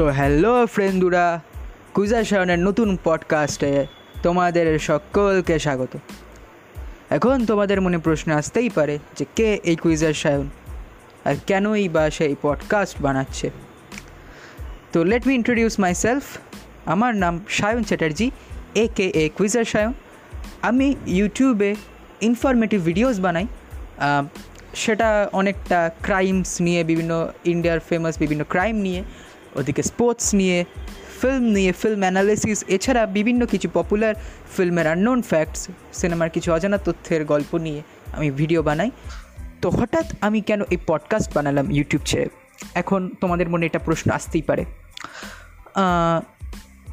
তো হ্যালো ফ্রেন্ডুরা কুইজার শায়নের নতুন পডকাস্টে তোমাদের সকলকে স্বাগত। এখন তোমাদের মনে প্রশ্ন আসতেই পারে যে কে এই কুইজার সায়ন আর কেনই বা সেই পডকাস্ট বানাচ্ছে। তো let me introduce myself আমার নাম সায়ন চ্যাটার্জি এ কে এ কুইজার সায়ন আমি ইউটিউবে ইনফরমেটিভ ভিডিওস বানাই। সেটা অনেকটা ক্রাইমস নিয়ে, বিভিন্ন ইন্ডিয়ার ফেমাস বিভিন্ন ক্রাইম নিয়ে। ওদিকে স্পোর্টস নিয়ে ফিল্ম নিয়ে ফিল্ম অ্যানালিসিস এছাড়া বিভিন্ন কিছু পপুলার ফিল্মের আননোন ফ্যাক্টস সিনেমার কিছু অজানা তথ্যের গল্প নিয়ে আমি ভিডিও বানাই। তো হঠাৎ আমি কেন এই পডকাস্ট বানালাম ইউটিউব ছেড়ে? এখন তোমাদের মনে এটা প্রশ্ন আসতেই পারে।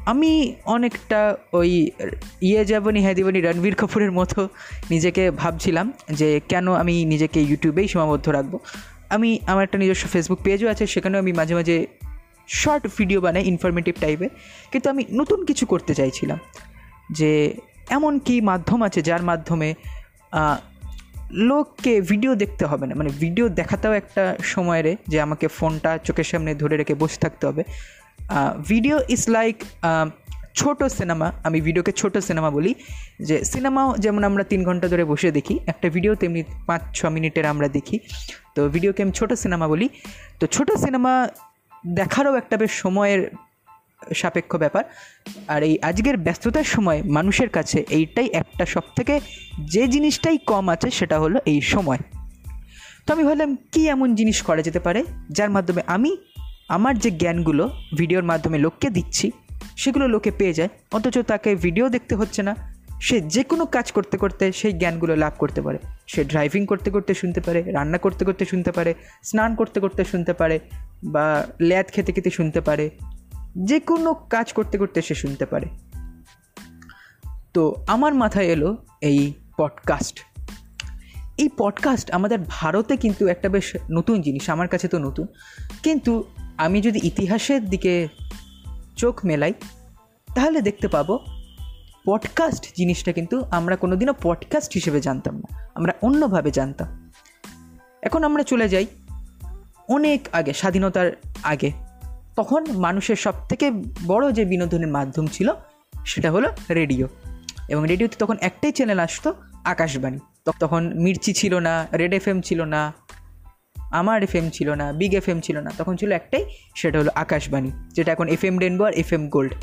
আমি অনেকটা ওই ইয়ে যাবনি হ্যাঁ দিবনি, রণবীর কাপুরের মতো নিজেকে ভাবছিলাম যে কেন আমি নিজেকে ইউটিউবেই সীমাবদ্ধ রাখব। আমি, আমার একটা নিজস্ব ফেসবুক পেজও আছে, সেখানেও আমি মাঝে মাঝে শর্ট ভিডিও বানাই ইনফরমেটিভ টাইপের কিন্তু আমি নতুন কিছু করতে চাইছিলাম। যে এমন কি মাধ্যম আছে যার মাধ্যমে লোককে ভিডিও দেখতে হবে না। মানে ভিডিও দেখাতেও একটা সময় রে, যে আমাকে ফোনটা চোখের সামনে ধরে রেখে বসে থাকতে হবে। ভিডিও ইজ লাইক ছোট সিনেমা আমি ভিডিওকে ছোট সিনেমা বলি। যে সিনেমাও যেমন আমরা তিন ঘণ্টা ধরে বসে দেখি, একটা ভিডিও তেমনি পাঁচ, ছ মিনিটের আমরা দেখি। তো ভিডিওকে আমি ছোটো সিনেমা বলি। তো ছোট সিনেমা দেখারও একটা বেশ সময়ের সাপেক্ষ ব্যাপার। আর এই আজকের ব্যস্ততার সময় মানুষের কাছে এইটাই একটা সব থেকে যে জিনিসটাই কম আছে সেটা হলো এই সময়। তো আমি ভাবলাম, কী এমন জিনিস করা যেতে পারে যার মাধ্যমে আমি আমার যে জ্ঞানগুলো ভিডিওর মাধ্যমে লোককে দিচ্ছি, সেগুলো লোকে পেয়ে যায়, অথচ তাকে ভিডিও দেখতে হচ্ছে না সে যে কোনো কাজ করতে করতে সেই জ্ঞানগুলো লাভ করতে পারে। সে ড্রাইভিং করতে করতে শুনতে পারে, রান্না করতে করতে শুনতে পারে, স্নান করতে করতে শুনতে পারে বা ল্যাদ খেতে খেতে শুনতে পারে, যে কোনো কাজ করতে করতে সে শুনতে পারে। তো আমার মাথায় এলো এই পডকাস্ট এই পডকাস্ট আমাদের ভারতে কিন্তু একটা বেশ নতুন জিনিস, আমার কাছে তো নতুন। কিন্তু আমি যদি ইতিহাসের দিকে চোখ মেলাই, তাহলে দেখতে পাবো পডকাস্ট জিনিসটা কিন্তু আমরা কোনোদিনও পডকাস্ট হিসেবে জানতাম না। আমরা অন্যভাবে জানতাম। এখন আমরা চলে যাই অনেক আগে, স্বাধীনতার আগে। তখন মানুষের সব থেকে বড় যে বিনোদনের মাধ্যম ছিল, সেটা হলো রেডিও। এবং রেডিওতে তখন একটাই চ্যানেল আসতো, আকাশবাণী। তখন মির্চি ছিল না, রেড এফ এম ছিল না, আমার এফ এম ছিল না, বিগ এফ এম ছিল না। তখন ছিল একটাই, সেটা হলো আকাশবাণী, যেটা এখন এফ এম রেনবো আর এফ এম গোল্ড।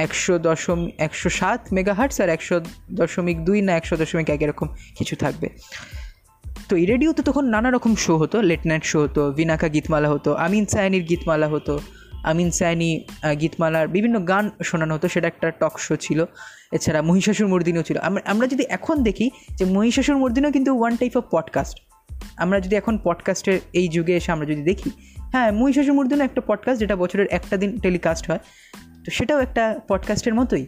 একশো দশমিক, একশো সাত মেগা হার্টস আর একশো দশমিক দুই না একশো দশমিক এক এরকম কিছু থাকবে। তো এই রেডিওতে তখন নানা রকম শো হতো লেট নাইট শো হতো বিনাকা গীতমালা হতো, আমিন সায়ানির গীতমালা হতো, আমিন সায়ানি গীতমালার বিভিন্ন গান শোনানো হতো, সেটা একটা টক শো ছিল। এছাড়া মহিষাসুর মর্দিনও ছিল। আমরা যদি এখন দেখি যে মহিষাসুর মর্দিনও কিন্তু ওয়ান টাইপ অফ পডকাস্ট আমরা যদি এখন পডকাস্টের এই যুগে এসে আমরা যদি দেখি হ্যাঁ মহিষাসুর মর্দিনও একটা পডকাস্ট যেটা বছরের একটা দিন টেলিকাস্ট হয়। তো সেটাও একটা পডকাস্টের মতোই।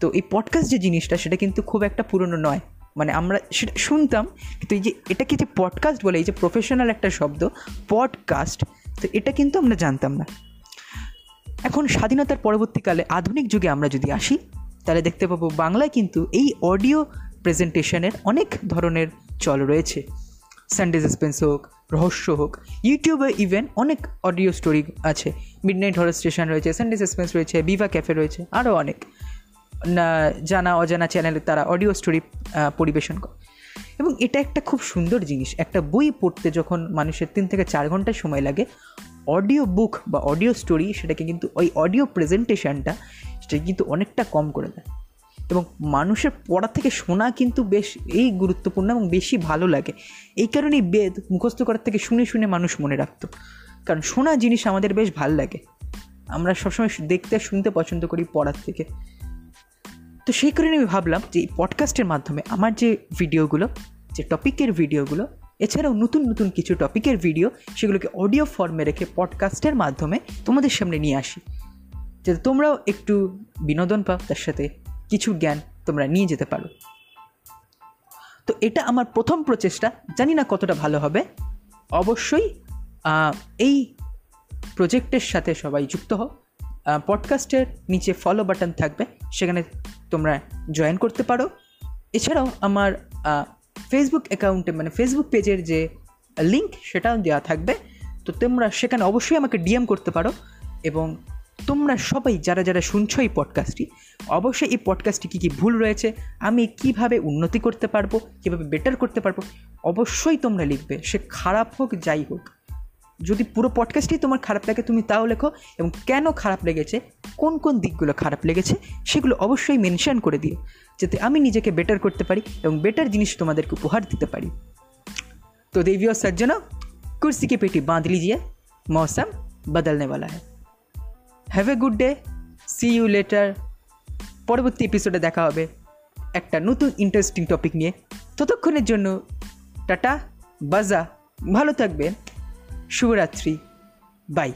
তো এই পডকাস্ট যে জিনিসটা, সেটা কিন্তু খুব একটা পুরনো নয়। মানে আমরা সেটা শুনতাম, কিন্তু এই যে এটাকে যে পডকাস্ট বলে, এই যে প্রফেশনাল একটা শব্দ পডকাস্ট তো এটা কিন্তু আমরা জানতাম না। এখন স্বাধীনতার পরবর্তীকালে আধুনিক যুগে আমরা যদি আসি, তাহলে দেখতে পাবো বাংলায় কিন্তু এই অডিও প্রেজেন্টেশনের অনেক ধরনের চল রয়েছে। সানডে সাসপেন্স হোক রহস্য হোক। ইউটিউবে ইভেন অনেক অডিও স্টোরি আছে। মিড নাইট হরার স্টেশন রয়েছে সানডে সাসপেন্স রয়েছে বিভা ক্যাফে রয়েছে আরও অনেক। জানা, অজানা চ্যানেলে তারা অডিও স্টোরি পরিবেশন করে। এবং এটা একটা খুব সুন্দর জিনিস, একটা বই পড়তে যখন মানুষের তিন থেকে চার ঘণ্টা সময় লাগে অডিও বুক বা অডিও স্টোরি সেটাকে কিন্তু ওই অডিও প্রেজেন্টেশনটা সেটা কিন্তু অনেকটা কম করে দেয়। এবং মানুষের পড়া থেকে শোনা কিন্তু বেশ এই গুরুত্বপূর্ণ এবং বেশি ভালো লাগে। এই কারণেই বেদ মুখস্থ করার থেকে শুনে শুনে মানুষ মনে রাখতো। কারণ শোনা জিনিস আমাদের বেশ ভালো লাগে। আমরা সবসময় দেখতে শুনতে পছন্দ করি পড়ার থেকে। তো সেই কারণে আমি ভাবলাম যে এই পডকাস্টের মাধ্যমে আমার যে ভিডিওগুলো, যে টপিকের ভিডিওগুলো, এছাড়াও নতুন নতুন কিছু টপিকের ভিডিও, সেগুলোকে অডিও ফর্মে রেখে পডকাস্টের মাধ্যমে তোমাদের সামনে নিয়ে আসি। যাতে তোমরাও একটু বিনোদন পাও তার সাথে। কিছু জ্ঞান তোমরা নিয়ে যেতে পারো। তো এটা আমার প্রথম প্রচেষ্টা। জানি না কতটা ভালো হবে। অবশ্যই এই প্রজেক্টের সাথে সবাই যুক্ত হও। পডকাস্টের নিচে ফলো বাটন থাকবে। সেখানে তোমরা জয়েন করতে পারো। এছাড়াও আমার ফেসবুক অ্যাকাউন্টে মানে ফেসবুক পেজের যে লিঙ্ক সেটাও দেওয়া থাকবে। তো তোমরা সেখানে অবশ্যই আমাকে ডিএম করতে পারো। এবং তোমরা সবাই যারা যারা শুনছো এই পডকাস্টটি অবশ্যই এই পডকাস্টটি কী কী ভুল রয়েছে আমি কিভাবে উন্নতি করতে পারবো কীভাবে বেটার করতে পারবো অবশ্যই তোমরা লিখবে সে খারাপ হোক যাই হোক যদি পুরো পডকাস্টই তোমার খারাপ লাগে তুমি তাও লেখো এবং কেন খারাপ লেগেছে কোন কোন দিকগুলো খারাপ লেগেছে সেগুলো অবশ্যই মেনশন করে দিও যাতে আমি নিজেকে বেটার করতে পারি এবং বেটার জিনিস তোমাদেরকে উপহার দিতে পারি তো देवियों सज्जनों कुर्सी की पेटी बांध लीजिए मौसम बदलने वाला है Have a good day see you later পরবর্তী এপিসোডে দেখা হবে একটা নতুন ইন্টারেস্টিং টপিক নিয়ে। ততক্ষণের জন্য টাটা, বাজা, ভালো থাকবেন। শুভরাত্রি। বাই